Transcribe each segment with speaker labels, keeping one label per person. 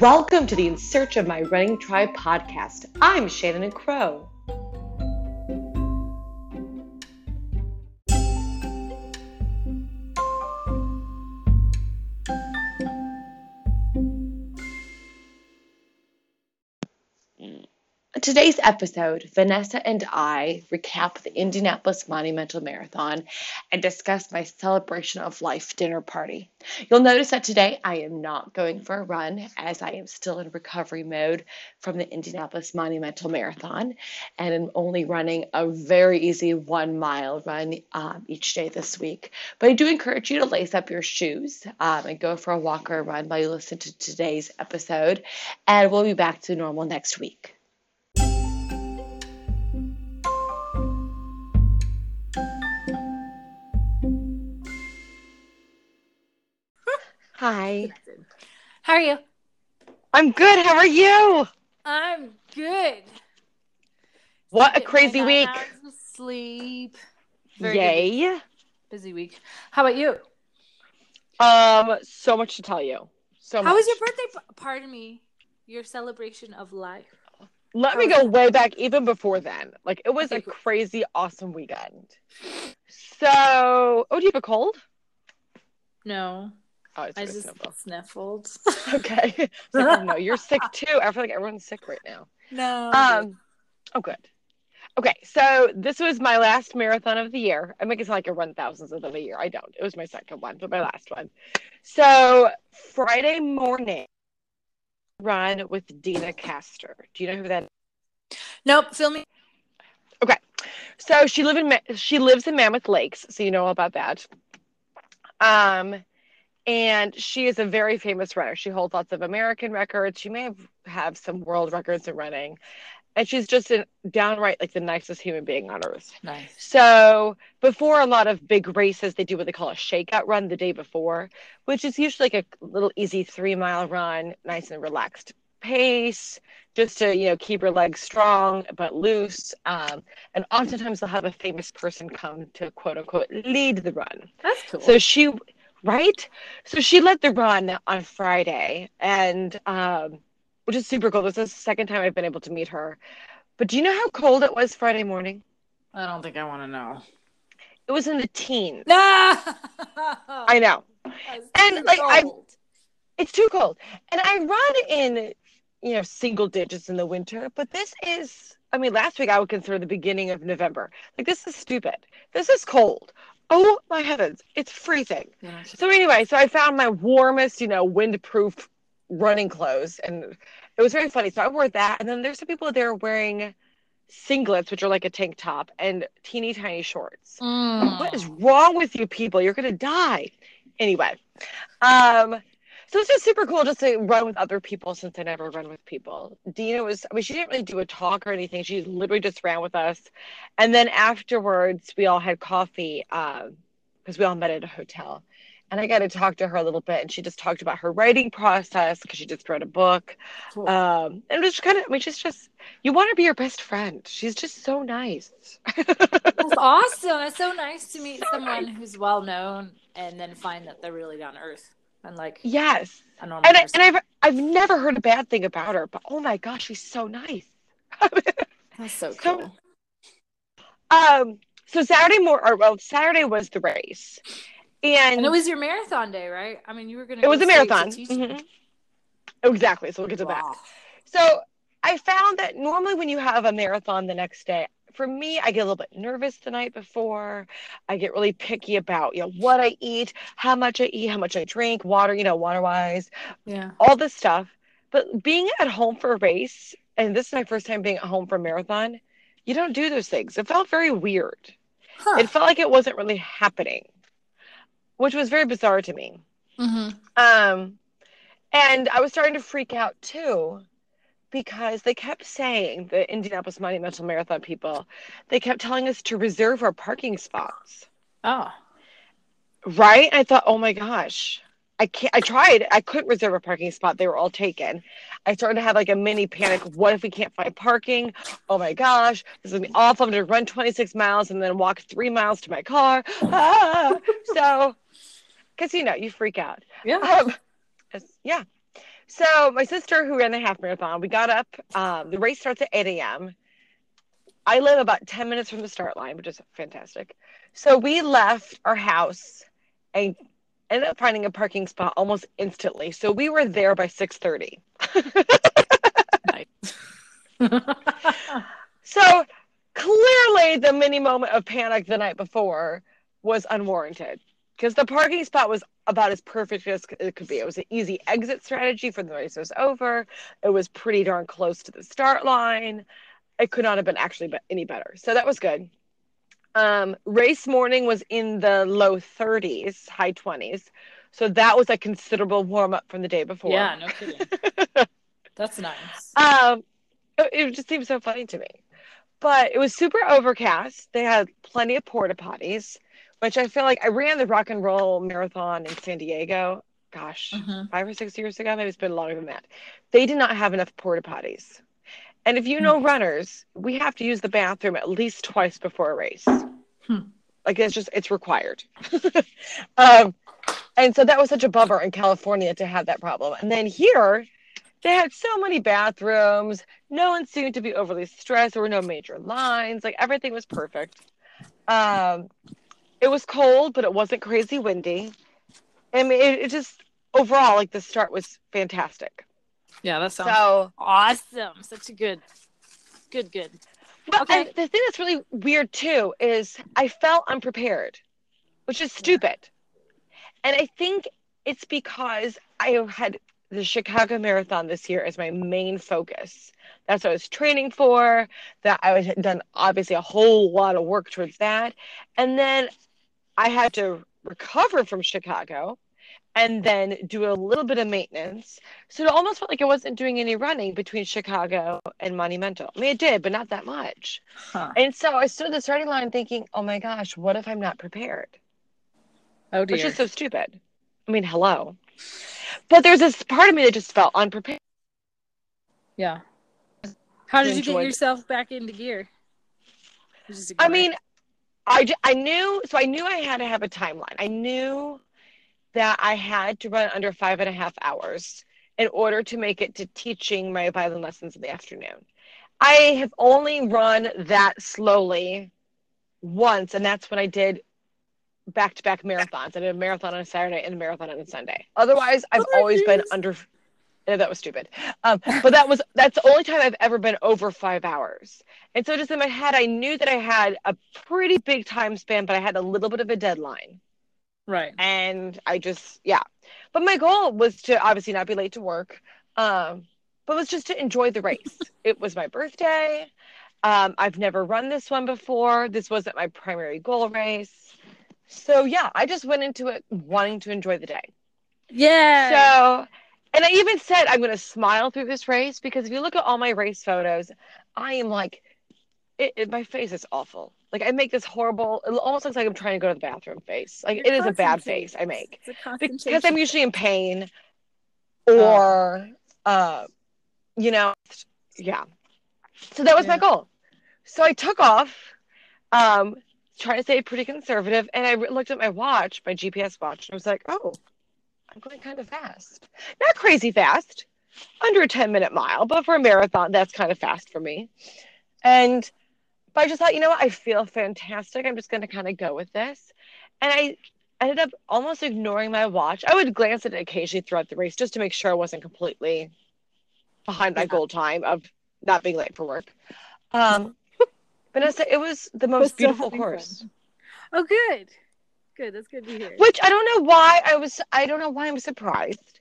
Speaker 1: Welcome to the In Search of My Running Tribe podcast. I'm Shannon Crow. Today's episode, Vanessa and I recap the Indianapolis Monumental Marathon and discuss my celebration of life dinner party. You'll notice that today I am not going for a run as I am still in recovery mode from the Indianapolis Monumental Marathon and I'm only running a very easy one mile run um, each day this week. But I do encourage you to lace up your shoes um, and go for a walk or a run while you listen to today's episode. And we'll be back to normal next week. Hi.
Speaker 2: How are you?
Speaker 1: I'm good. How are you?
Speaker 2: I'm good.
Speaker 1: What a crazy week.
Speaker 2: Sleep.
Speaker 1: Very Yay.
Speaker 2: Week. Busy week. How about you?
Speaker 1: Um, so much to tell you. So
Speaker 2: How was your birthday? Pardon me. Your celebration of life.
Speaker 1: Let How me go way back even before then. Like it was okay, a cool. crazy awesome weekend. So, oh, do you have a cold?
Speaker 2: No.
Speaker 1: Oh,
Speaker 2: I just sniffle. sniffled.
Speaker 1: okay. Like, oh, no, you're sick too. I feel like everyone's sick right now.
Speaker 2: No.
Speaker 1: Um. Oh, good. Okay, so this was my last marathon of the year. I make it sound like I run thousands of them a year. I don't. It was my second one, but my last one. So Friday morning, run with Deena Kastor. Do you know who that is?
Speaker 2: Nope. Fill me.
Speaker 1: Okay, so she live in she lives in Mammoth Lakes, so you know all about that. Um, and she is a very famous runner. She holds lots of American records. She may have, have some world records in running. And she's just a downright like the nicest human being on earth.
Speaker 2: Nice.
Speaker 1: So before a lot of big races, they do what they call a shakeout run the day before, which is usually like a little easy three mile run, nice and relaxed pace, just to you know keep your legs strong but loose. Um, and oftentimes they'll have a famous person come to quote unquote lead the run.
Speaker 2: That's cool.
Speaker 1: So she right? So she led the run on Friday, and um, which is super cool. This is the second time I've been able to meet her. But do you know how cold it was Friday morning?
Speaker 2: I don't think I want to know.
Speaker 1: It was in the teens.
Speaker 2: No,
Speaker 1: I know, and like I, it's too cold, and I run in you know single digits in the winter, but this is. I mean, last week I would consider the beginning of November. Like this is stupid. This is cold. Oh my heavens, it's freezing. Yeah. So anyway, so I found my warmest, you know, windproof running clothes, and it was very funny. So I wore that, and then there's some people there wearing singlets, which are like a tank top, and teeny tiny shorts.
Speaker 2: Mm.
Speaker 1: What is wrong with you people? You're gonna die. Anyway, um, so it's just super cool just to run with other people since I never run with people. Deena was, I mean, she didn't really do a talk or anything. She literally just ran with us. And then afterwards, we all had coffee because um, we all met at a hotel. And I got to talk to her a little bit. And she just talked about her writing process because she just wrote a book. Cool. Um, and it was kind of, I mean, she's just, you want to be your best friend. She's just so nice.
Speaker 2: That's awesome. It's so nice to meet so someone nice. who's well known and then find that they're really down to earth and like
Speaker 1: yes and, I, and I've I've never heard a bad thing about her, but oh my gosh, she's so nice.
Speaker 2: That's so cool.
Speaker 1: So, um, so Saturday more or well, Saturday was the race, and,
Speaker 2: and, it was your marathon day, right? I mean, you were gonna.
Speaker 1: It was a marathon. Mm-hmm. Exactly. So we'll get to wow. that. So I found that normally when you have a marathon the next day, for me, I get a little bit nervous the night before. I get really picky about, you know, what I eat, how much I eat, how much I drink, water, you know, water wise,
Speaker 2: yeah,
Speaker 1: all this stuff. But being at home for a race, and this is my first time being at home for a marathon, you don't do those things. It felt very weird. Huh. It felt like it wasn't really happening, which was very bizarre to me.
Speaker 2: Mm-hmm.
Speaker 1: Um, and I was starting to freak out too because they kept saying the Indianapolis Monumental Marathon people, they kept telling us to reserve our parking spots.
Speaker 2: Oh.
Speaker 1: Right? I thought, oh my gosh. I can't I tried. I couldn't reserve a parking spot. They were all taken. I started to have like a mini panic. What if we can't find parking? Oh my gosh. This is gonna be awful. I'm gonna run 26 miles and then walk three miles to my car. Ah! so because you know, you freak out.
Speaker 2: Yeah. Um,
Speaker 1: yeah. So my sister, who ran the half marathon, we got up. Um, the race starts at 8 a.m. I live about 10 minutes from the start line, which is fantastic. So we left our house and ended up finding a parking spot almost instantly. So we were there by 6:30. so clearly the mini moment of panic the night before was unwarranted because the parking spot was about as perfect as it could be. It was an easy exit strategy for the race was over. It was pretty darn close to the start line. It could not have been actually any better. So that was good. Um, race morning was in the low 30s, high 20s. So that was a considerable warm up from the day before.
Speaker 2: Yeah, no kidding. That's nice.
Speaker 1: Um, it, it just seems so funny to me. But it was super overcast. They had plenty of porta potties, which I feel like I ran the rock and roll marathon in San Diego. Gosh,
Speaker 2: Mhm.
Speaker 1: five or six years ago. Maybe it's been longer than that. They did not have enough porta potties. And if you know runners, we have to use the bathroom at least twice before a race.
Speaker 2: Hmm.
Speaker 1: Like it's just it's required. um, and so that was such a bummer in California to have that problem. And then here, they had so many bathrooms. No one seemed to be overly stressed. There were no major lines. Like everything was perfect. Um, it was cold, but it wasn't crazy windy. I mean, it, it just overall, like the start was fantastic.
Speaker 2: Yeah, that sounds
Speaker 1: So,
Speaker 2: awesome. Such a good, good, good.
Speaker 1: but
Speaker 2: Okay.
Speaker 1: the thing that's really weird too is I felt unprepared, which is stupid. And I think it's because I had the Chicago Marathon this year as my main focus. That's what I was training for. That I had done obviously a whole lot of work towards that. And then I had to recover from Chicago and then do a little bit of maintenance. So it almost felt like I wasn't doing any running between Chicago and Monumental. I mean, it did, but not that much.
Speaker 2: Huh.
Speaker 1: And so I stood at the starting line thinking, oh my gosh, what if I'm not prepared?
Speaker 2: Oh dear.
Speaker 1: Which is so stupid. I mean, hello. But there's this part of me that just felt unprepared.
Speaker 2: yeah. How did you get yourself back into gear?
Speaker 1: I mean, I, I knew, so I knew I had to have a timeline. I knew that I had to run under five and a half hours in order to make it to teaching my violin lessons in the afternoon. I have only run that slowly once, and that's when I did back to back marathons. I did a marathon on a Saturday and a marathon on a Sunday. Otherwise, I've
Speaker 2: Oh,
Speaker 1: always been under. That was stupid. Um, but that was that's the only time I've ever been over five hours. And so just in my head, I knew that I had a pretty big time span, but I had a little bit of a deadline.
Speaker 2: right.
Speaker 1: And I just yeah. But my goal was to obviously not be late to work. Um, but was just to enjoy the race. it was my birthday. Um, I've never run this one before. This wasn't my primary goal race. So yeah, I just went into it wanting to enjoy the day.
Speaker 2: Yeah.
Speaker 1: So, and I even said I'm going to smile through this race because if you look at all my race photos, I am like, it, it- my face is awful. Like I make this horrible. It almost looks like I'm trying to go to the bathroom face. Like it is a bad face I make because. I'm usually in pain, or, uh, you know, yeah. So that was my goal. So I took off, um, trying to stay pretty conservative, and I looked at my watch, my GPS watch, and I was like, oh, I'm going kind of fast. Not crazy fast, under a 10 minute mile, but for a marathon, that's kind of fast for me. And but I just thought, you know what, I feel fantastic. I'm just going to kind of go with this. And I ended up almost ignoring my watch. I would glance at it occasionally throughout the race just to make sure I wasn't completely behind my goal time of not being late for work. Um, Vanessa, it was the most beautiful
Speaker 2: having
Speaker 1: course.
Speaker 2: Oh, good. Good. That's good to hear.
Speaker 1: Which I don't know why I was I don't know why I'm surprised,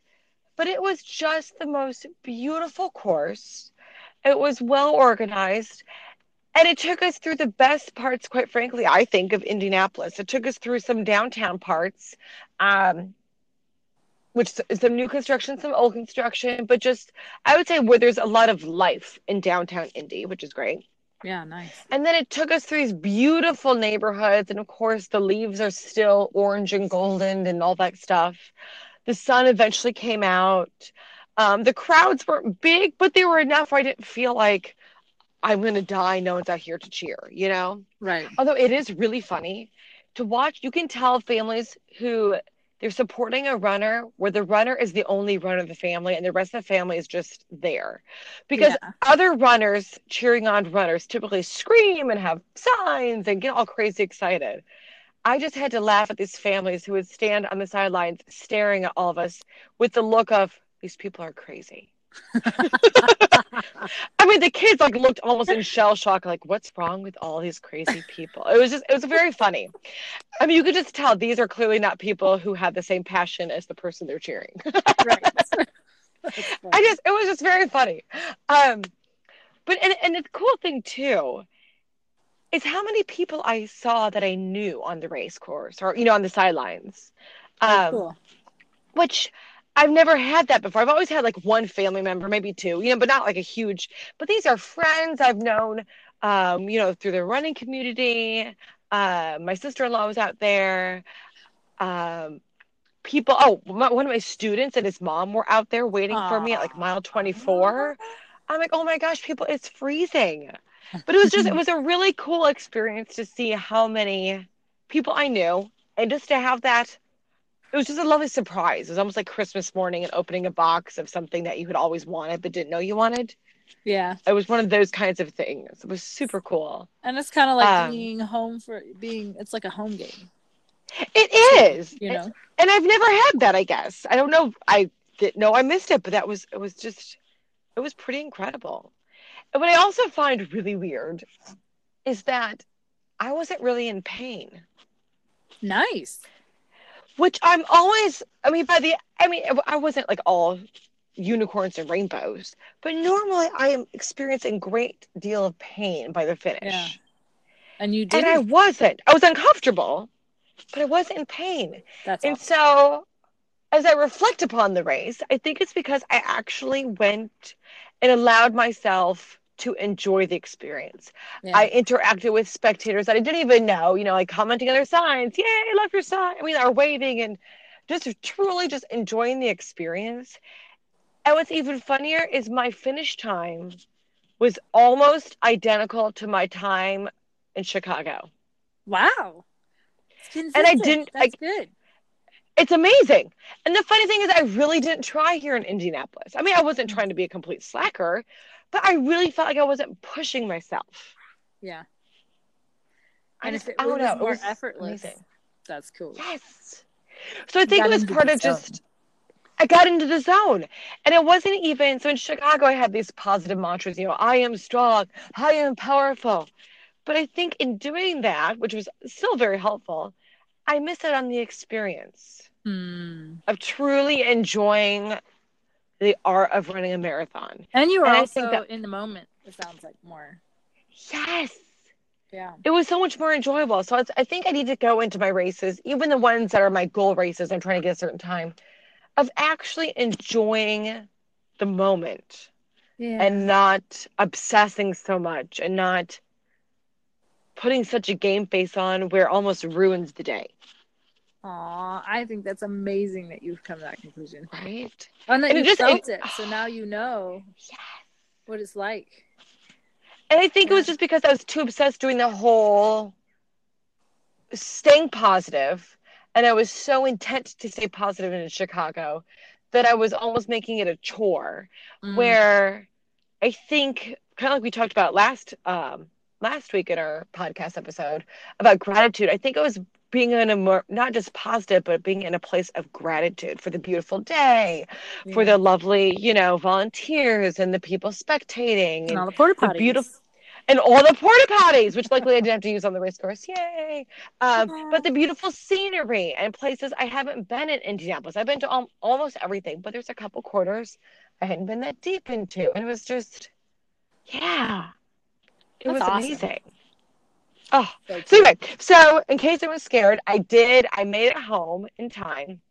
Speaker 1: but it was just the most beautiful course. It was well organized. And it took us through the best parts, quite frankly, I think, of Indianapolis. It took us through some downtown parts, um, which some new construction, some old construction, but just I would say where there's a lot of life in downtown Indy, which is great.
Speaker 2: Yeah, nice.
Speaker 1: And then it took us through these beautiful neighborhoods. And of course, the leaves are still orange and golden and all that stuff. The sun eventually came out. Um, the crowds weren't big, but they were enough where I didn't feel like I'm going to die. No one's out here to cheer, you know?
Speaker 2: Right.
Speaker 1: Although it is really funny to watch. You can tell families who they're supporting a runner where the runner is the only runner of the family and the rest of the family is just there. Because
Speaker 2: Yeah.
Speaker 1: other runners cheering on runners typically scream and have signs and get all crazy excited. I just had to laugh at these families who would stand on the sidelines staring at all of us with the look of these people are crazy. I mean, the kids like looked almost in shell shock, like, what's wrong with all these crazy people? It was just, it was very funny. I mean, you could just tell these are clearly not people who have the same passion as the person they're cheering.
Speaker 2: right.
Speaker 1: I just, it was just very funny. Um, but and and the cool thing too is how many people I saw that I knew on the race course or you know on the sidelines.
Speaker 2: Oh,
Speaker 1: Um,
Speaker 2: cool.
Speaker 1: which I've never had that before. I've always had like one family member, maybe two, you know, but not like a huge. But these are friends I've known, um, you know, through the running community. Uh, my sister-in-law was out there. Um, people. Oh, my, one of my students and his mom were out there waiting for me at like mile 24. I'm like, oh my gosh, people, it's freezing. But it was just, it was a really cool experience to see how many people I knew and just to have that it was just a lovely surprise. It was almost like Christmas morning and opening a box of something that you had always wanted but didn't know you wanted.
Speaker 2: Yeah.
Speaker 1: It was one of those kinds of things. It was super cool.
Speaker 2: And it's kind of like
Speaker 1: Um,
Speaker 2: being home for being, it's like a home game,
Speaker 1: It is.
Speaker 2: you know?
Speaker 1: And I've never had that, I guess. I don't know. I didn't know I missed it, but that was it was just it was pretty incredible. And what I also find really weird is that I wasn't really in pain.
Speaker 2: Nice.
Speaker 1: Which I'm always, I mean, by the, I mean, I wasn't like all unicorns and rainbows, but normally I am experiencing great deal of pain by the finish.
Speaker 2: Yeah. And you did. And.
Speaker 1: I wasn't. I was uncomfortable, but I wasn't in pain.
Speaker 2: That's
Speaker 1: And
Speaker 2: awesome.
Speaker 1: so, as I reflect upon the race, I think it's because I actually went and allowed myself to enjoy the experience.
Speaker 2: Yeah.
Speaker 1: I interacted with spectators that I didn't even know, you know, like commenting on their signs, yay, I love your sign. I mean, are waving and just truly just enjoying the experience. And what's even funnier is my finish time was almost identical to my time in Chicago.
Speaker 2: wow.
Speaker 1: And I didn't-
Speaker 2: That's good.
Speaker 1: It's amazing. And the funny thing is, I really didn't try here in Indianapolis. I mean, I wasn't trying to be a complete slacker, but I really felt like I wasn't pushing myself.
Speaker 2: Yeah.
Speaker 1: I
Speaker 2: And
Speaker 1: just,
Speaker 2: if it
Speaker 1: I don't
Speaker 2: was
Speaker 1: know. It
Speaker 2: more
Speaker 1: was
Speaker 2: effortless,
Speaker 1: amazing.
Speaker 2: that's cool.
Speaker 1: Yes. So I think it was part of
Speaker 2: zone.
Speaker 1: just I got into the zone. And it wasn't even so in Chicago I had these positive mantras, you know, I am strong, I am powerful. But I think in doing that, which was still very helpful, I missed out on the experience
Speaker 2: Hmm.
Speaker 1: of truly enjoying the art of running a marathon.
Speaker 2: And you were
Speaker 1: And I
Speaker 2: also
Speaker 1: think that-
Speaker 2: in the moment. It sounds like more.
Speaker 1: Yes.
Speaker 2: Yeah.
Speaker 1: It was so much more enjoyable. So it's, I think I need to go into my races, even the ones that are my goal races, I'm trying to get a certain time, of actually enjoying the moment
Speaker 2: Yeah.
Speaker 1: and not obsessing so much and not putting such a game face on where it almost ruins the day.
Speaker 2: Aw, I think that's amazing that you've come to that conclusion.
Speaker 1: Right?
Speaker 2: And that
Speaker 1: And
Speaker 2: you
Speaker 1: just-
Speaker 2: felt
Speaker 1: it-
Speaker 2: it, so now you know
Speaker 1: Yes.
Speaker 2: what it's like.
Speaker 1: And I think it was just because I was too obsessed doing the whole staying positive, and I was so intent to stay positive in Chicago that I was almost making it a chore.
Speaker 2: Mm.
Speaker 1: Where I think, kind of like we talked about last um, last week in our podcast episode about gratitude, I think it was being in a more not just positive, but being in a place of gratitude for the beautiful day, for the lovely, you know, volunteers and the people spectating
Speaker 2: and all the porta potties.
Speaker 1: beautiful- and all the porta potties, which luckily I didn't have to use on the race course. Yay! Um, but the beautiful scenery and places I haven't been in Indianapolis. I've been to al- almost everything, but there's a couple quarters I hadn't been that deep into, and it was just, yeah, it
Speaker 2: That's
Speaker 1: was
Speaker 2: awesome.
Speaker 1: amazing. Oh,
Speaker 2: So
Speaker 1: so anyway, so in case I was scared, I did. I made it home in time.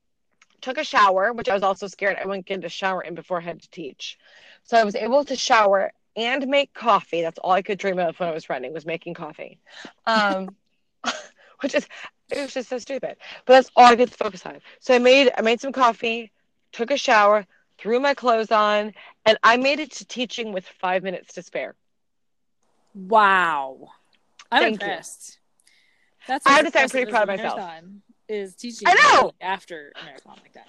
Speaker 1: Took a shower, which I was also scared I wouldn't get a shower in before I had to teach. So I was able to shower and make coffee. That's all I could dream of when I was running was making coffee. Um, which is it was just so stupid. But that's all I could focus on. So I made I made some coffee, took a shower, threw my clothes on, and I made it to teaching with five minutes to spare.
Speaker 2: Wow. I'm
Speaker 1: Thank you.
Speaker 2: impressed. That's
Speaker 1: I
Speaker 2: as
Speaker 1: have to say I'm pretty proud
Speaker 2: a
Speaker 1: of myself.
Speaker 2: marathon. is teaching
Speaker 1: I know!
Speaker 2: after a marathon like that.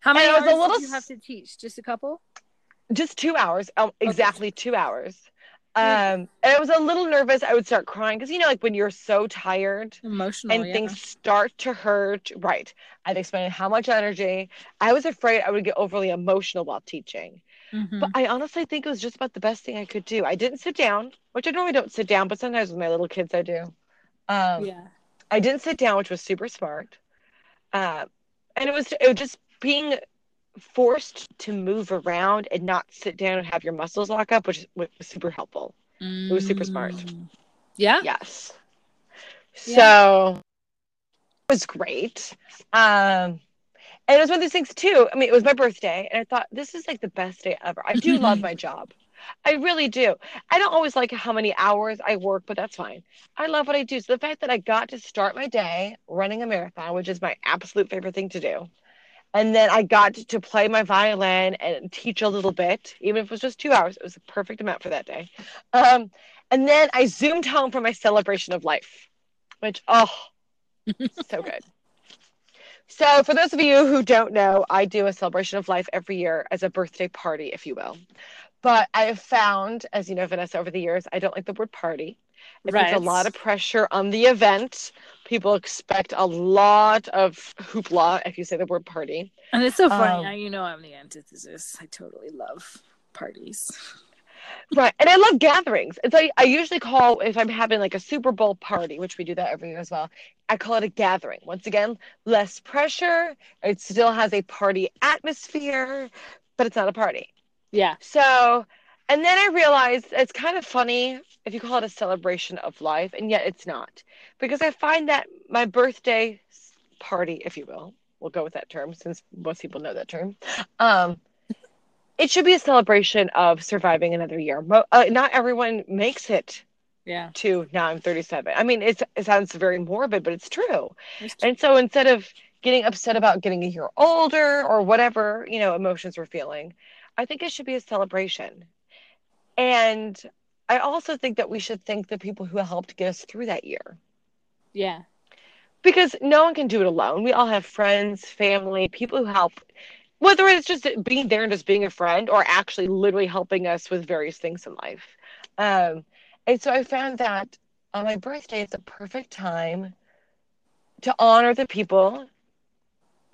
Speaker 2: How many
Speaker 1: And it
Speaker 2: hours
Speaker 1: a little
Speaker 2: did you have to teach? Just a couple?
Speaker 1: just two hours um, exactly two hours um and i was a little nervous i would start crying because you know like when you're so tired
Speaker 2: Emotional,
Speaker 1: and
Speaker 2: yeah.
Speaker 1: things start to hurt right i've expended how much energy i was afraid i would get overly emotional while teaching
Speaker 2: Mhm.
Speaker 1: but i honestly think it was just about the best thing i could do i didn't sit down which i normally don't sit down but sometimes with my little kids i do um
Speaker 2: yeah.
Speaker 1: I didn't sit down, which was super smart. Uh, and it was it was just being forced to move around and not sit down and have your muscles lock up, which was super helpful. It was super smart.
Speaker 2: Mm. Yeah.
Speaker 1: Yes.
Speaker 2: Yeah.
Speaker 1: So it was great. Um, and it was one of those things too. I mean, it was my birthday, and I thought this is like the best day ever. I do love my job. I really do. I don't always like how many hours I work, but that's fine. I love what I do. So the fact that I got to start my day running a marathon, which is my absolute favorite thing to do, and then I got to play my violin and teach a little bit, even if it was just two hours, it was the perfect amount for that day. Um, and then I zoomed home for my celebration of life, which, oh, so good. So, for those of you who don't know, I do a celebration of life every year as a birthday party, if you will. But I have found, as you know, Vanessa, over the years, I don't like the word party. It puts a lot of pressure on the event. People expect a lot of hoopla if you say the word party.
Speaker 2: And it's so funny.
Speaker 1: Um,
Speaker 2: now you know I'm the antithesis. I totally love parties.
Speaker 1: Right. And I love gatherings. It's like I usually call if I'm having like a Super Bowl party, which we do that every year as well. I call it a gathering. Once again, less pressure. It still has a party atmosphere, but it's not a party.
Speaker 2: Yeah.
Speaker 1: So, and then I realized it's kind of funny if you call it a celebration of life, and yet it's not. Because I find that my birthday party, if you will, we'll go with that term since most people know that term. Um, it should be a celebration of surviving another year. Uh, not everyone makes it
Speaker 2: Yeah.
Speaker 1: to now I'm 37. I mean, it's, it sounds very morbid, but it's true.
Speaker 2: It's
Speaker 1: And so instead of getting upset about getting a year older or whatever, you know, emotions we're feeling, I think it should be a celebration. And I also think that we should thank the people who helped get us through that year
Speaker 2: yeah.
Speaker 1: because no one can do it alone. We all have friends, family, people who help, whether it's just being there and just being a friend or actually literally helping us with various things in life. Um, and so I found that on my birthday, it's a perfect time to honor the people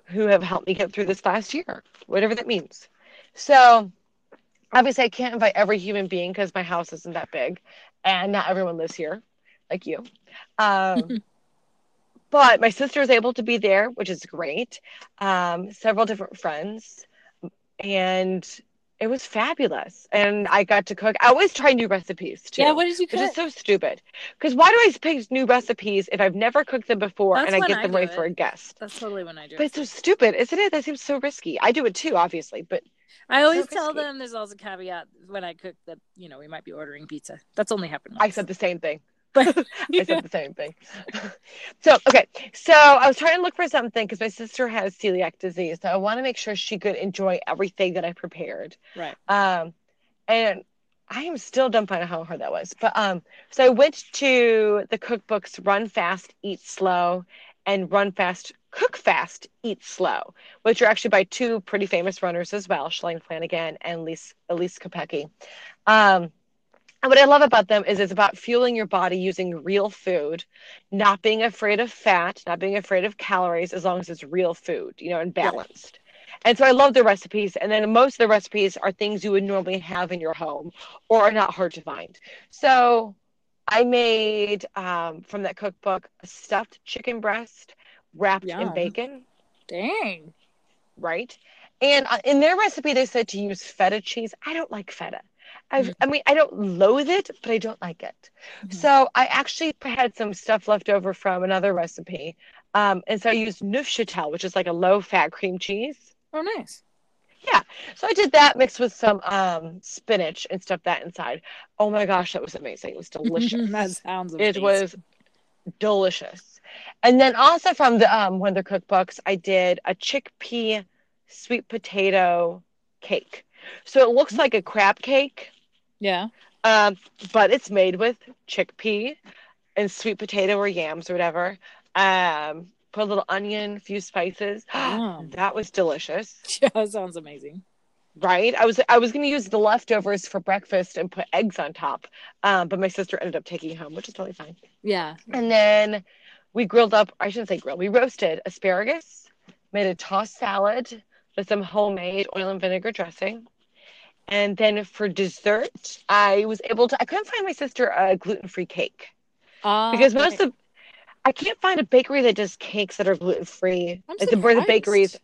Speaker 1: who have helped me get through this last year, whatever that means. So obviously, I can't invite every human being because my house isn't that big and not everyone lives here like you. Um, but my sister was able to be there, which is great. Um, several different friends, and it was fabulous. And I got to cook. I always try new recipes too.
Speaker 2: Yeah. What did you
Speaker 1: which
Speaker 2: cook?
Speaker 1: is so stupid. Because why do I pick new recipes if I've never cooked them before
Speaker 2: That's
Speaker 1: and I get
Speaker 2: I
Speaker 1: them ready
Speaker 2: it.
Speaker 1: for a guest?
Speaker 2: That's totally when I do
Speaker 1: But
Speaker 2: it.
Speaker 1: it's so stupid, isn't it? That seems so risky. I do it too, obviously, but
Speaker 2: I always
Speaker 1: so
Speaker 2: tell them there's also a caveat when I cook that you know we might be ordering pizza. That's only happened. Once.
Speaker 1: I said the same thing.
Speaker 2: But-
Speaker 1: I said the same thing. so, okay. So, I was trying to look for something because my sister has celiac disease. So, I want to make sure she could enjoy everything that I prepared.
Speaker 2: right.
Speaker 1: Um, and I am still dumbfounded how hard that was. But um, so I went to the cookbooks Run Fast, Eat Slow, and Run Fast, Cook Fast, Eat Slow, which are actually by two pretty famous runners as well, Shalane Flanagan and Elyse, Elyse Kopecky. Um, and what I love about them is it's about fueling your body using real food, not being afraid of fat, not being afraid of calories, as long as it's real food, you know, and
Speaker 2: Yeah.
Speaker 1: balanced. And so I love the recipes. And then most of the recipes are things you would normally have in your home or are not hard to find. So I made um, from that cookbook a stuffed chicken breast wrapped in bacon,
Speaker 2: Dang.
Speaker 1: right? And uh, in their recipe, they said to use feta cheese. I don't like feta. I've,
Speaker 2: Mhm.
Speaker 1: I mean, I don't loathe it, but I don't like it.
Speaker 2: Mhm.
Speaker 1: So I actually had some stuff left over from another recipe. Um, and so I used Neufchâtel, which is like a low fat cream cheese.
Speaker 2: Oh, nice. Yeah.
Speaker 1: So I did that mixed with some um, spinach and stuff that inside. Oh my gosh, that was amazing. It was delicious.
Speaker 2: that sounds.
Speaker 1: it was delicious. And then also from the um, one of the cookbooks, I did a chickpea sweet potato cake. So it looks like a crab cake,
Speaker 2: Yeah.
Speaker 1: um, but it's made with chickpea and sweet potato or yams or whatever. Um, put a little onion, a few spices. That was delicious.
Speaker 2: Yeah, that sounds amazing.
Speaker 1: Right? I was I was gonna use the leftovers for breakfast and put eggs on top. Um, but my sister ended up taking home, which is totally fine.
Speaker 2: Yeah.
Speaker 1: And then we grilled up, I shouldn't say grilled, we roasted asparagus, made a tossed salad with some homemade oil and vinegar dressing. And then for dessert, I was able to, I couldn't find my sister a gluten free cake
Speaker 2: Uh,
Speaker 1: because most of, I can't find a bakery that does cakes that are gluten free. Like the, where the bakeries,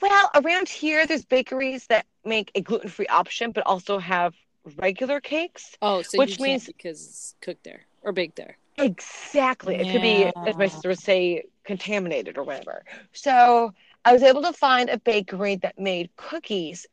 Speaker 1: well, around here, there's bakeries that make a gluten free option, but also have regular cakes.
Speaker 2: Oh, so
Speaker 1: which
Speaker 2: you can't
Speaker 1: means-
Speaker 2: because it's cooked there or baked there.
Speaker 1: Exactly. It could be, as my sister would say, contaminated or whatever. So I was able to find a bakery that made cookies,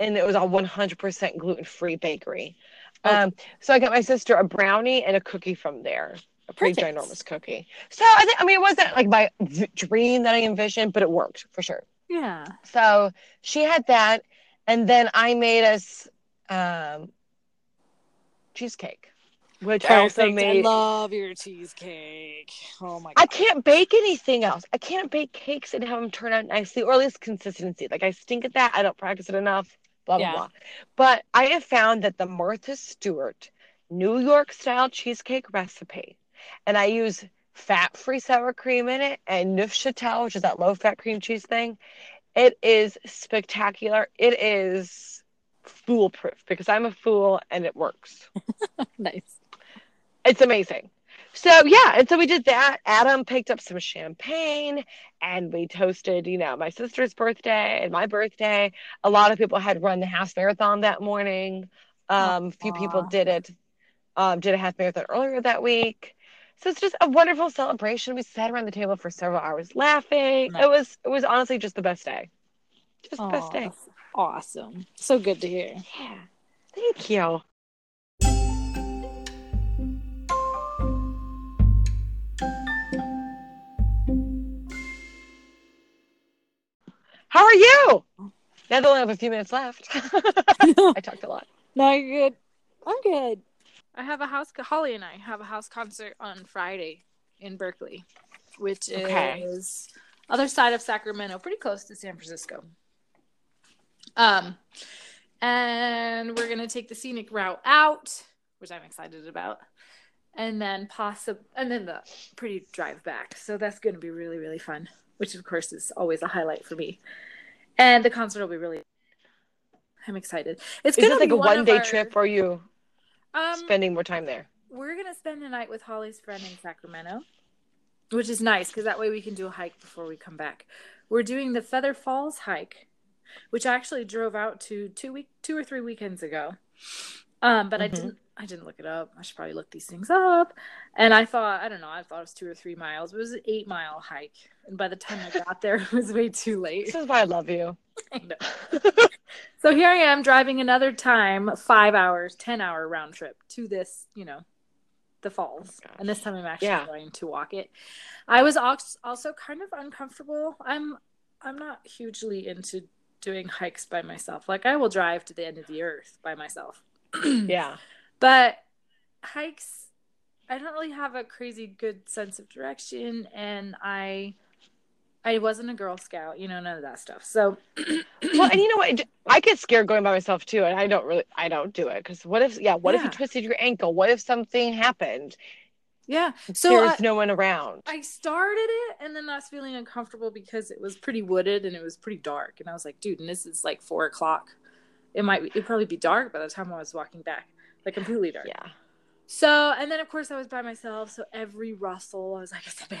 Speaker 1: and it was a 100% gluten free bakery.
Speaker 2: Oh.
Speaker 1: Um, so I got my sister a brownie and a cookie from there, a pretty
Speaker 2: Perfect.
Speaker 1: ginormous cookie. So I think, I mean, it wasn't like my v- dream that I envisioned, but it worked for sure.
Speaker 2: Yeah.
Speaker 1: So she had that, and then I made us um, cheesecake, which I also
Speaker 2: Perfect. I
Speaker 1: made.
Speaker 2: love your cheesecake. Oh my god.
Speaker 1: I
Speaker 2: god.
Speaker 1: can't bake anything else. I can't bake cakes and have them turn out nicely, or at least consistency. Like I stink at that. I don't practice it enough. Blah blah
Speaker 2: Yeah.
Speaker 1: blah. But I have found that the Martha Stewart New York style cheesecake recipe, and I use fat-free sour cream in it and Neufchâtel, which is that low-fat cream cheese thing. It is spectacular. It is foolproof because I'm a fool and it works.
Speaker 2: nice.
Speaker 1: It's amazing. So yeah, and so we did that. Adam picked up some champagne and we toasted, you know, my sister's birthday and my birthday. A lot of people had run the half marathon that morning. Um, a few people did it, um, did a half marathon earlier that week. So it's just a wonderful celebration. We sat around the table for several hours laughing.
Speaker 2: Nice.
Speaker 1: It was it was honestly just the best day. Just the best day.
Speaker 2: awesome. So good to hear.
Speaker 1: Yeah. Thank you. How are you? Now that I only have a few minutes left. I talked a lot.
Speaker 2: No, you're good. I'm good. I have a house. Holly and I have a house concert on Friday in Berkeley, which
Speaker 1: Okay.
Speaker 2: is other side of Sacramento, pretty close to San Francisco. Um, and we're gonna take the scenic route out, which I'm excited about, and then possible, and then the pretty drive back. So that's gonna be really really fun. Which of course is always a highlight for me. And the concert will be really. I'm excited. It's
Speaker 1: Is
Speaker 2: gonna
Speaker 1: like
Speaker 2: be
Speaker 1: a
Speaker 2: one
Speaker 1: one day
Speaker 2: our-
Speaker 1: trip or are you
Speaker 2: Um,
Speaker 1: spending more time there?
Speaker 2: we're gonna spend the night with Holly's friend in Sacramento, which is nice because that way we can do a hike before we come back. We're doing the Feather Falls hike, which I actually drove out to two week, two or three weekends ago. Um, but I
Speaker 1: Mhm.
Speaker 2: didn't. I didn't look it up. I should probably look these things up. And I thought, I don't know. I thought it was two or three miles. It was an eight mile hike, and by the time I got there, it was way too late.
Speaker 1: This is why I love you.
Speaker 2: I so here I am driving another time, five hours, ten hour round trip to this, you know, the falls.
Speaker 1: Oh gosh.
Speaker 2: and this time I'm actually
Speaker 1: Yeah.
Speaker 2: going to walk it. I was also kind of uncomfortable. I'm I'm not hugely into doing hikes by myself. Like I will drive to the end of the earth by myself.
Speaker 1: Yeah.
Speaker 2: But hikes I don't really have a crazy good sense of direction and I I wasn't a girl scout, you know, none of that stuff. So
Speaker 1: Well, and you know what? I get scared going by myself too, and I don't really, I don't do it because what if, yeah, what if you twisted your ankle? What if something happened?
Speaker 2: Yeah. So
Speaker 1: There's
Speaker 2: I,
Speaker 1: no one around.
Speaker 2: I started it and then I was feeling uncomfortable because it was pretty wooded and it was pretty dark. And I was like, dude, and this is like four o'clock. It might be, it'd probably be dark by the time I was walking back, like completely dark.
Speaker 1: Yeah.
Speaker 2: So, and then of course I was by myself. So every rustle, I was like, it's a bear.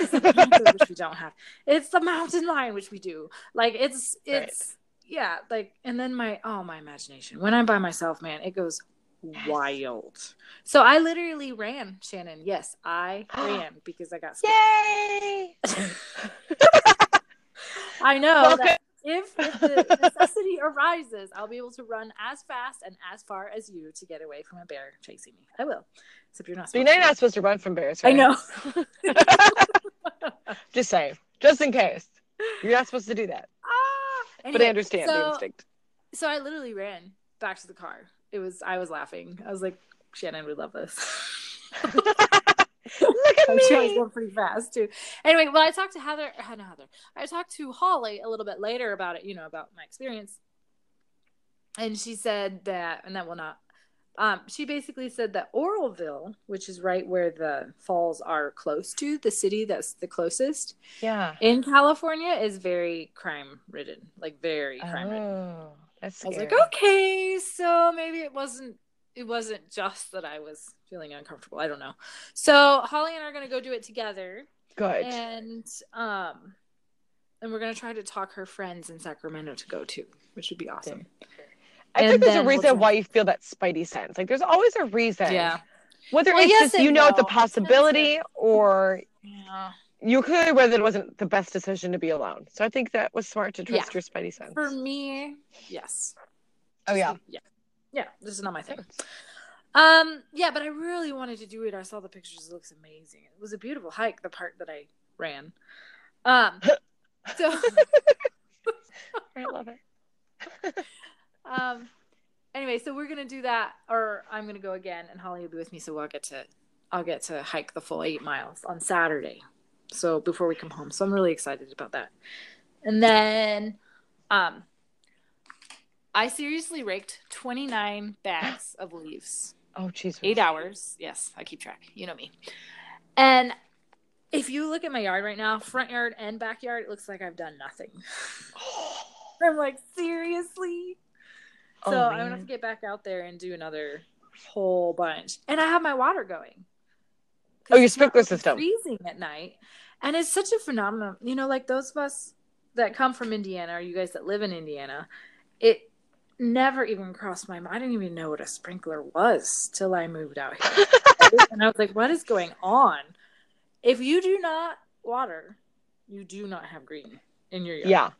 Speaker 2: It's a panther, which we don't have. It's the mountain lion, which we do. Like it's,
Speaker 1: Right.
Speaker 2: it's, yeah. Like, and then my, oh, my imagination. When I'm by myself, man, it goes wild. So I literally ran, Shannon. Yes, I ran because I got scared.
Speaker 1: Yay!
Speaker 2: I know that if, if the necessity arises, I'll be able to run as fast and as far as you to get away from a bear chasing me. I will. Except you're not supposed
Speaker 1: you're
Speaker 2: to.
Speaker 1: not supposed to run from bears,
Speaker 2: I
Speaker 1: right?
Speaker 2: know.
Speaker 1: Just saying, just in case. You're not supposed to do that,
Speaker 2: Ah!
Speaker 1: but I understand the instinct.
Speaker 2: So I literally ran back to the car. It was I was laughing. I was like, Shannon would love this.
Speaker 1: Look at
Speaker 2: I'm sure I was going pretty fast too. Anyway, well, I talked to Heather. uh, No, Heather. I talked to Holly a little bit later about it. You know, about my experience, and she said that, and that will not. Um, she basically said that Oroville, which is right where the falls are close to the city that's the closest
Speaker 1: Yeah.
Speaker 2: in California, is very crime ridden, like very crime ridden.
Speaker 1: Oh, that's scary.
Speaker 2: I was like, okay, so maybe it wasn't it wasn't just that I was feeling uncomfortable. I don't know. So Holly and I are gonna go do it together,
Speaker 1: Good.
Speaker 2: and um, and we're gonna try to talk her friends in Sacramento to go too, which would be awesome.
Speaker 1: I think there's a
Speaker 2: then we'll
Speaker 1: reason why you feel that spidey sense. Like there's always a reason.
Speaker 2: Yeah,
Speaker 1: Whether
Speaker 2: Well,
Speaker 1: it's
Speaker 2: yes
Speaker 1: just you
Speaker 2: and
Speaker 1: know it's a
Speaker 2: no. It
Speaker 1: possibility or
Speaker 2: yeah.
Speaker 1: you clearly whether it wasn't the best decision to be alone. So I think that was smart to trust
Speaker 2: Yeah.
Speaker 1: your spidey sense.
Speaker 2: For me, yes.
Speaker 1: Oh, yeah.
Speaker 2: yeah, yeah. This is not my thing. Um, yeah, but I really wanted to do it. I saw the pictures; it looks amazing. It was a beautiful hike. The part that I ran. Um, so.
Speaker 1: I love it.
Speaker 2: um anyway so we're gonna do that or i'm gonna go again and holly will be with me so we'll get to i'll get to hike the full eight miles on saturday so before we come home so i'm really excited about that and then um i seriously raked 29 bags of leaves
Speaker 1: Oh Jesus.
Speaker 2: eight hours yes i keep track you know me and if you look at my yard right now front yard and backyard it looks like i've done nothing i'm like seriously
Speaker 1: Oh,
Speaker 2: so I'm gonna have to get back out there and do another whole bunch. And I have my water going.
Speaker 1: Oh, your sprinkler system.
Speaker 2: Freezing at night, and it's such a phenomenon. You know, like those of us that come from Indiana, or you guys that live in Indiana, it never even crossed my mind. I didn't even know what a sprinkler was till I moved out here, and I was like, "What is going on?" If you do not water, you do not have green in your yard.
Speaker 1: Yeah.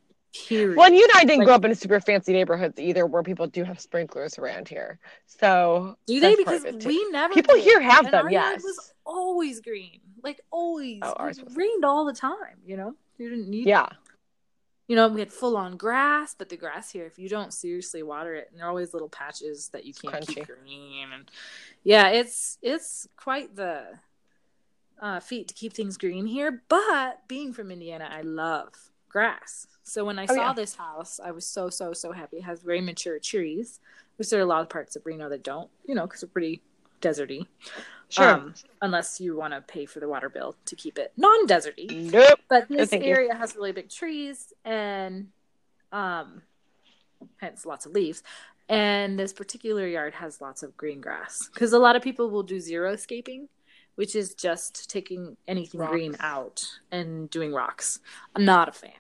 Speaker 2: Period.
Speaker 1: Well, you and I didn't
Speaker 2: Like-
Speaker 1: grow up in a super fancy neighborhoods either, where people do have sprinklers around here. So
Speaker 2: Do they?
Speaker 1: that's part of
Speaker 2: Because we never.
Speaker 1: People
Speaker 2: did.
Speaker 1: here have
Speaker 2: And
Speaker 1: them,
Speaker 2: our yard
Speaker 1: yes.
Speaker 2: was always green, like always.
Speaker 1: Oh,
Speaker 2: it
Speaker 1: ours was-
Speaker 2: rained all the time. You know, you didn't need.
Speaker 1: yeah.
Speaker 2: You know, we had full on grass, but the grass here, if you don't seriously water it, and there are always little patches that you can't keep green, and yeah, it's it's quite the uh, feat to keep things green here. But being from Indiana, I love grass. So when I
Speaker 1: Oh,
Speaker 2: saw
Speaker 1: yeah.
Speaker 2: this house, I was so so so happy. It has very mature trees, which there are a lot of parts of Reno that don't. You know, because they're pretty deserty.
Speaker 1: Sure.
Speaker 2: Um, unless you want to pay for the water bill to keep it non-deserty.
Speaker 1: nope.
Speaker 2: But
Speaker 1: No,
Speaker 2: this
Speaker 1: you.
Speaker 2: area has really big trees and um hence lots of leaves. And this particular yard has lots of green grass. Because a lot of people will do xeriscaping, which is just taking anything green out and doing rocks. I'm not a fan.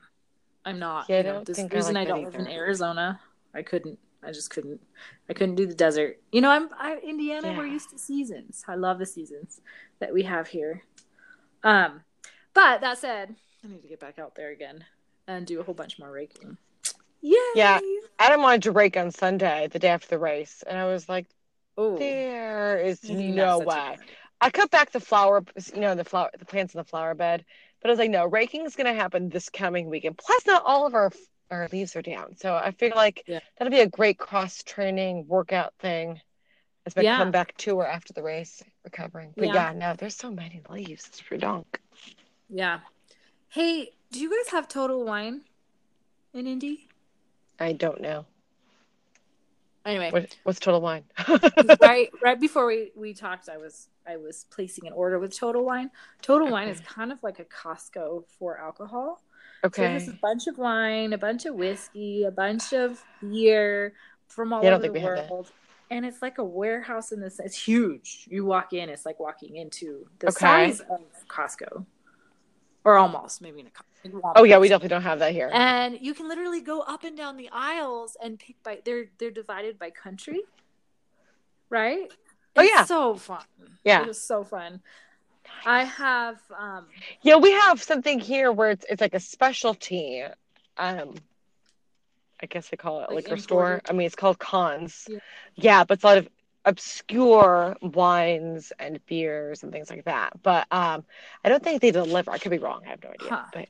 Speaker 2: I'm not.
Speaker 1: Yeah,
Speaker 2: you know, this
Speaker 1: think I
Speaker 2: reason
Speaker 1: like
Speaker 2: I don't live in. Arizona. I couldn't. I just couldn't. I couldn't do the desert. You know, I'm I, Indiana. We're used to seasons. I love the seasons that we have here. Um, but that said, I need to get back out there again and do a whole bunch more raking. Yeah.
Speaker 1: Yeah. Adam wanted to rake on Sunday, the day after the race, and I was like,
Speaker 2: Oh,
Speaker 1: "There is
Speaker 2: maybe not
Speaker 1: no way." I cut back the flower, you know, the flower, the plants in the flower bed, but I was like, "No, raking is going to happen this coming weekend." Plus, not all of our our leaves are down, so I feel like
Speaker 2: Yeah.
Speaker 1: that'll be a great cross training workout thing as my
Speaker 2: Yeah.
Speaker 1: to or after the race, recovering. But
Speaker 2: Yeah.
Speaker 1: yeah, no, there's so many leaves. It's redonk.
Speaker 2: Yeah. Hey, do you guys have Total Wine in Indy?
Speaker 1: I don't know
Speaker 2: Anyway,
Speaker 1: what what's total wine.
Speaker 2: right right before we we talked, I was I was placing an order with Total Wine. Total Wine is kind of like a Costco for alcohol. So
Speaker 1: okay.
Speaker 2: there's a bunch of wine, a bunch of whiskey, a bunch of beer from all
Speaker 1: Yeah,
Speaker 2: over the
Speaker 1: think we have that.
Speaker 2: world. And it's like a warehouse in this. It's huge. You walk in, it's like walking into the
Speaker 1: Okay.
Speaker 2: size of Costco, or almost maybe in a. Co- like
Speaker 1: Oh yeah, we definitely don't have that here.
Speaker 2: And you can literally go up and down the aisles and pick by. They're they're divided by country, right?
Speaker 1: Oh,
Speaker 2: It's
Speaker 1: yeah.
Speaker 2: so fun.
Speaker 1: Yeah.
Speaker 2: it was so fun. I have um
Speaker 1: Yeah, we have something here where it's it's like a specialty. Um, I guess they call it
Speaker 2: Like
Speaker 1: liquor store. I mean, it's called Cons.
Speaker 2: Yeah.
Speaker 1: Yeah, but it's a lot of obscure wines and beers and things like that. But um, I don't think they deliver. I could be wrong. I have no idea.
Speaker 2: Huh.
Speaker 1: But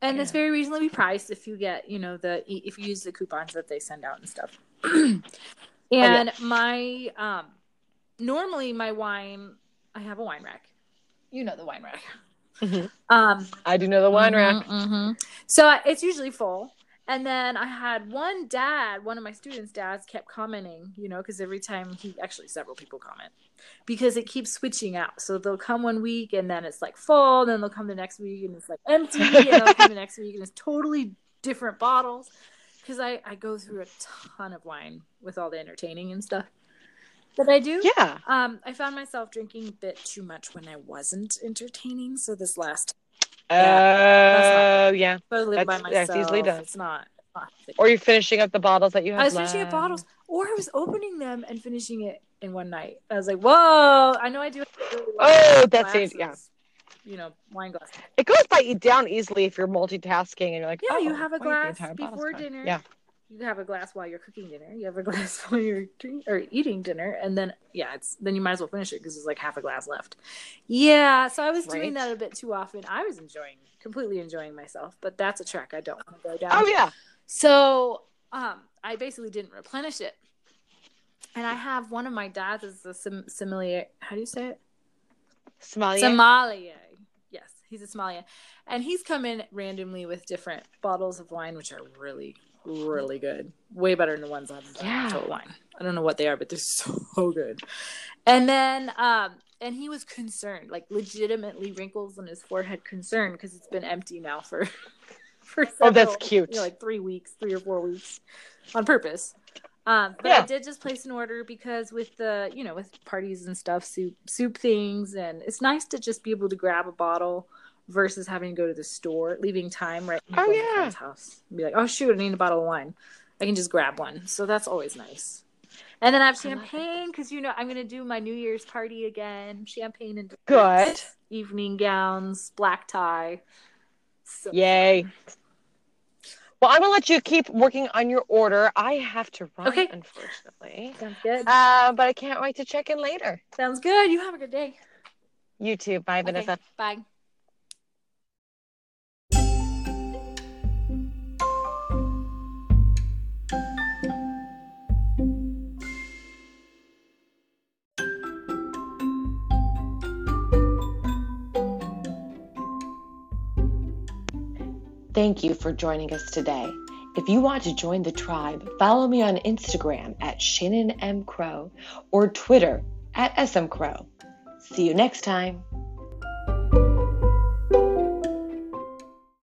Speaker 2: and it's very reasonably priced if you get you know the if you use the coupons that they send out and stuff and
Speaker 1: Oh, yeah.
Speaker 2: my um normally my wine I have a wine rack. You know the wine rack.
Speaker 1: Mhm.
Speaker 2: Um,
Speaker 1: I do know the wine rack.
Speaker 2: Mhm, mhm. So I- it's usually full. And then I had one dad, one of my students' dads, kept commenting, you know, because every time he actually several people comment because it keeps switching out. So they'll come one week and then it's like full, then they'll come the next week and it's like empty, and they'll come the next week and it's totally different bottles. Because I, I go through a ton of wine with all the entertaining and stuff that I do.
Speaker 1: Yeah.
Speaker 2: Um, I found myself drinking a bit too much when I wasn't entertaining. So this last
Speaker 1: Oh, yeah.
Speaker 2: I live by myself.
Speaker 1: that's easily done.
Speaker 2: It's not. it's not
Speaker 1: Or you're finishing up the bottles that you have.
Speaker 2: I was finishing up bottles, or I was opening them and finishing it in one night. I was like, "Whoa!" I know I do. Really
Speaker 1: Oh, that's it, yeah.
Speaker 2: You know, wine glass.
Speaker 1: It goes by you down easily if you're multitasking and you're like,
Speaker 2: Yeah, you
Speaker 1: oh,
Speaker 2: have a glass before dinner.
Speaker 1: Yeah.
Speaker 2: You have a glass while you're cooking dinner. You have a glass while you're drink- or eating dinner, and then yeah, it's then you might as well finish it because there's like half a glass left. Yeah, so I was doing that a bit too often. I was enjoying, completely enjoying myself, but that's a track I don't want to go down.
Speaker 1: Oh yeah.
Speaker 2: So um, I basically didn't replenish it. And I have one of my dads is a sim- sommelier. How do you say it?
Speaker 1: Somalia.
Speaker 2: Sommelier. Yes, he's a sommelier. And he's come in randomly with different bottles of wine, which are really, really good. Way better than the ones I've
Speaker 1: Yeah.
Speaker 2: Total Wine. I don't know what they are, but they're so good. And then, um, and he was concerned, like legitimately wrinkles on his forehead, concerned because it's been empty now for for
Speaker 1: Oh, that's cute.
Speaker 2: you know, like three weeks, three or four weeks, on purpose. Um, but I did just place an order because with the you know with parties and stuff, soup soup things, and it's nice to just be able to grab a bottle versus having to go to the store, leaving time right. you
Speaker 1: Oh,
Speaker 2: go to a
Speaker 1: yeah.
Speaker 2: friend's house. And be like, oh shoot, I need a bottle of wine. I can just grab one, so that's always nice. And then I have
Speaker 1: I love it.
Speaker 2: champagne because you know I'm gonna do my New Year's party again. Champagne and
Speaker 1: Good.
Speaker 2: evening gowns, black tie. So
Speaker 1: Yay. Well, I'm gonna let you keep working on your order. I have to run,
Speaker 2: Okay.
Speaker 1: unfortunately.
Speaker 2: Sounds good.
Speaker 1: Uh, but I can't wait to check in later.
Speaker 2: Sounds good. You have a good day.
Speaker 1: You too. Bye,
Speaker 2: Okay,
Speaker 1: Vanessa.
Speaker 2: Bye.
Speaker 1: Thank you for joining us today. If you want to join the tribe, follow me on Instagram at Shannon M. Crow or Twitter at SM Crow. See you next time.